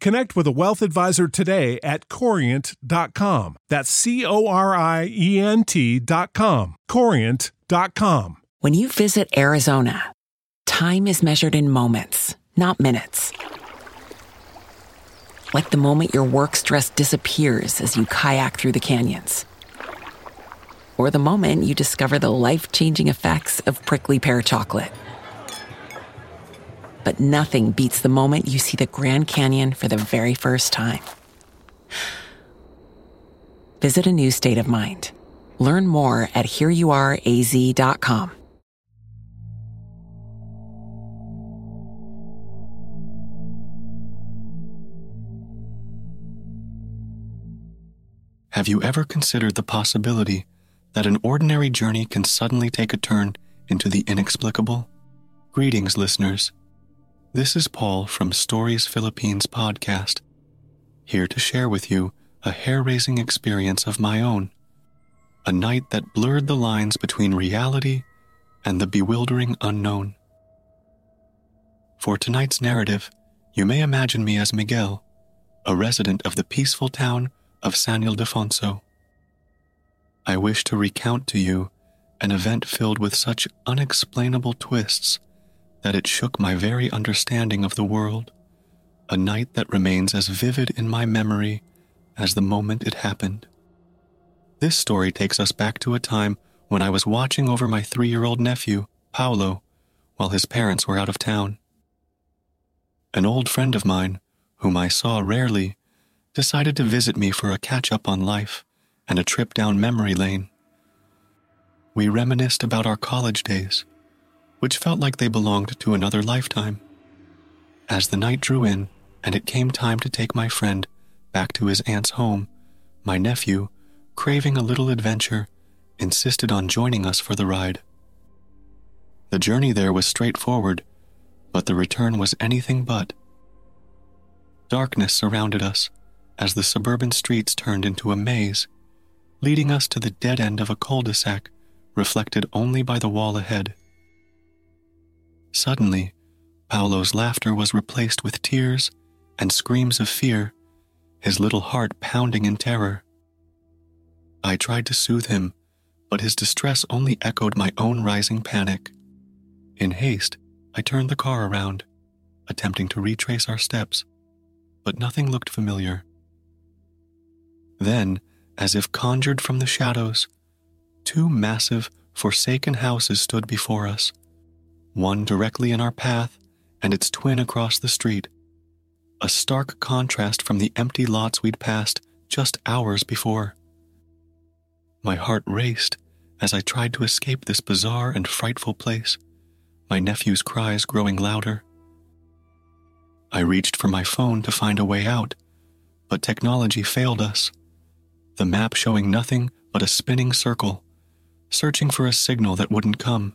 connect with a wealth advisor today at corient.com. That's C O R I E N T.com. Corient.com. When you visit Arizona, time is measured in moments, not minutes. Like the moment your work stress disappears as you kayak through the canyons. Or the moment you discover the life changing effects of prickly pear chocolate. But nothing beats the moment you see the Grand Canyon for the very first time. Visit a new state of mind. Learn more at hereyouareaz.com. Have you ever considered the possibility that an ordinary journey can suddenly take a turn into the inexplicable? Greetings, listeners. This is Paul from Stories Philippines podcast, here to share with you a hair raising experience of my own. A night that blurred the lines between reality and the bewildering unknown. For tonight's narrative, you may imagine me as Miguel, a resident of the peaceful town of San Ildefonso. I wish to recount to you an event filled with such unexplainable twists that it shook my very understanding of the world, a night that remains as vivid in my memory as the moment it happened. This story takes us back to a time when I was watching over my three year old nephew, Paolo, while his parents were out of town. An old friend of mine, whom I saw rarely, decided to visit me for a catch up on life and a trip down memory lane. We reminisced about our college days, which felt like they belonged to another lifetime. As the night drew in and it came time to take my friend back to his aunt's home, my nephew, craving a little adventure, insisted on joining us for the ride. The journey there was straightforward, but the return was anything but. Darkness surrounded us as the suburban streets turned into a maze, leading us to the dead end of a cul de sac reflected only by the wall ahead. Suddenly, Paolo's laughter was replaced with tears and screams of fear, his little heart pounding in terror. I tried to soothe him, but his distress only echoed my own rising panic. In haste, I turned the car around, attempting to retrace our steps, but nothing looked familiar. Then, as if conjured from the shadows, two massive, forsaken houses stood before us, one directly in our path and its twin across the street, a stark contrast from the empty lots we'd passed just hours before. My heart raced as I tried to escape this bizarre and frightful place, my nephew's cries growing louder. I reached for my phone to find a way out, but technology failed us. The map showing nothing but a spinning circle, searching for a signal that wouldn't come.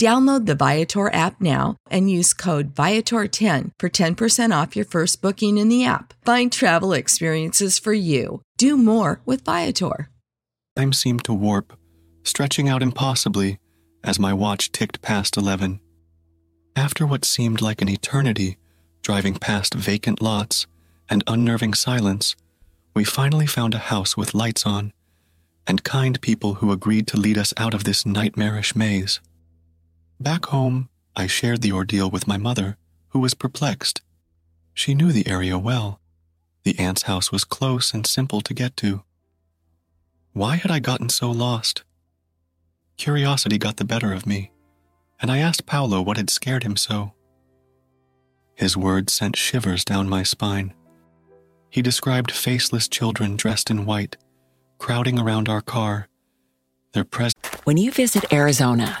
Download the Viator app now and use code Viator10 for 10% off your first booking in the app. Find travel experiences for you. Do more with Viator. Time seemed to warp, stretching out impossibly as my watch ticked past 11. After what seemed like an eternity, driving past vacant lots and unnerving silence, we finally found a house with lights on and kind people who agreed to lead us out of this nightmarish maze. Back home, I shared the ordeal with my mother, who was perplexed. She knew the area well. The aunt's house was close and simple to get to. Why had I gotten so lost? Curiosity got the better of me, and I asked Paolo what had scared him so. His words sent shivers down my spine. He described faceless children dressed in white, crowding around our car. Their pres- When you visit Arizona,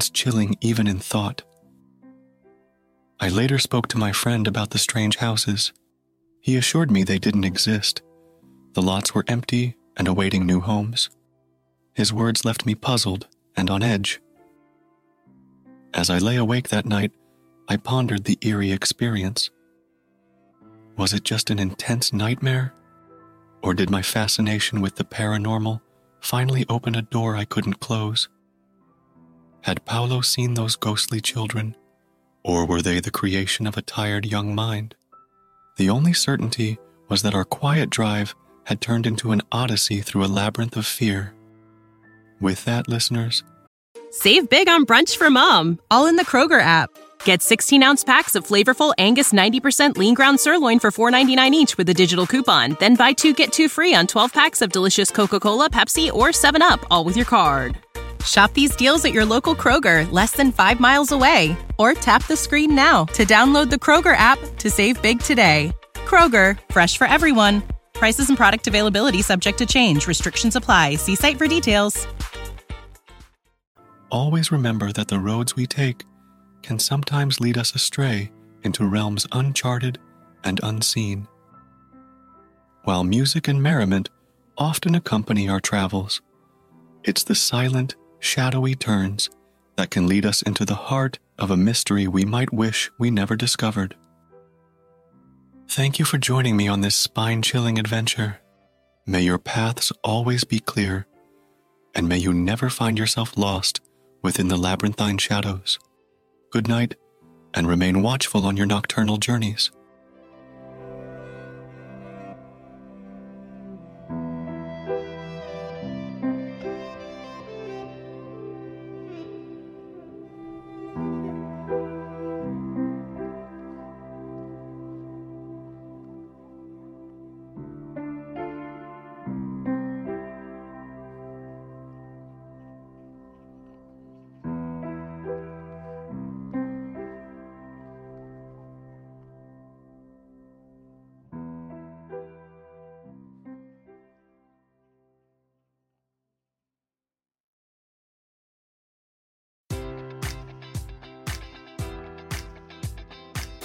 chilling even in thought. I later spoke to my friend about the strange houses. He assured me they didn't exist. The lots were empty and awaiting new homes. His words left me puzzled and on edge. As I lay awake that night, I pondered the eerie experience. Was it just an intense nightmare? Or did my fascination with the paranormal finally open a door I couldn't close? Had Paolo seen those ghostly children, or were they the creation of a tired young mind? The only certainty was that our quiet drive had turned into an odyssey through a labyrinth of fear. With that, listeners, Save big on brunch for mom, all in the Kroger app. Get 16 ounce packs of flavorful Angus 90% lean ground sirloin for $4.99 each with a digital coupon. Then buy two get two free on 12 packs of delicious Coca Cola, Pepsi, or 7UP, all with your card. Shop these deals at your local Kroger, less than five miles away. Or tap the screen now to download the Kroger app to save big today. Kroger, fresh for everyone. Prices and product availability subject to change. Restrictions apply. See site for details. Always remember that the roads we take can sometimes lead us astray into realms uncharted and unseen. While music and merriment often accompany our travels, it's the silent, shadowy turns that can lead us into the heart of a mystery we might wish we never discovered. Thank you for joining me on this spine chilling adventure. May your paths always be clear, and may you never find yourself lost within the labyrinthine shadows. Good night, and remain watchful on your nocturnal journeys.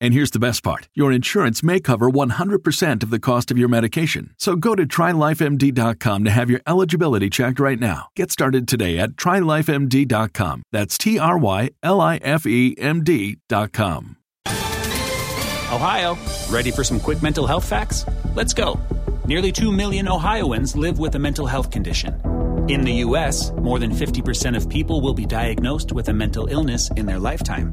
And here's the best part your insurance may cover 100% of the cost of your medication. So go to trylifemd.com to have your eligibility checked right now. Get started today at trylifemd.com. That's T R Y L I F E M D.com. Ohio, ready for some quick mental health facts? Let's go. Nearly 2 million Ohioans live with a mental health condition. In the U.S., more than 50% of people will be diagnosed with a mental illness in their lifetime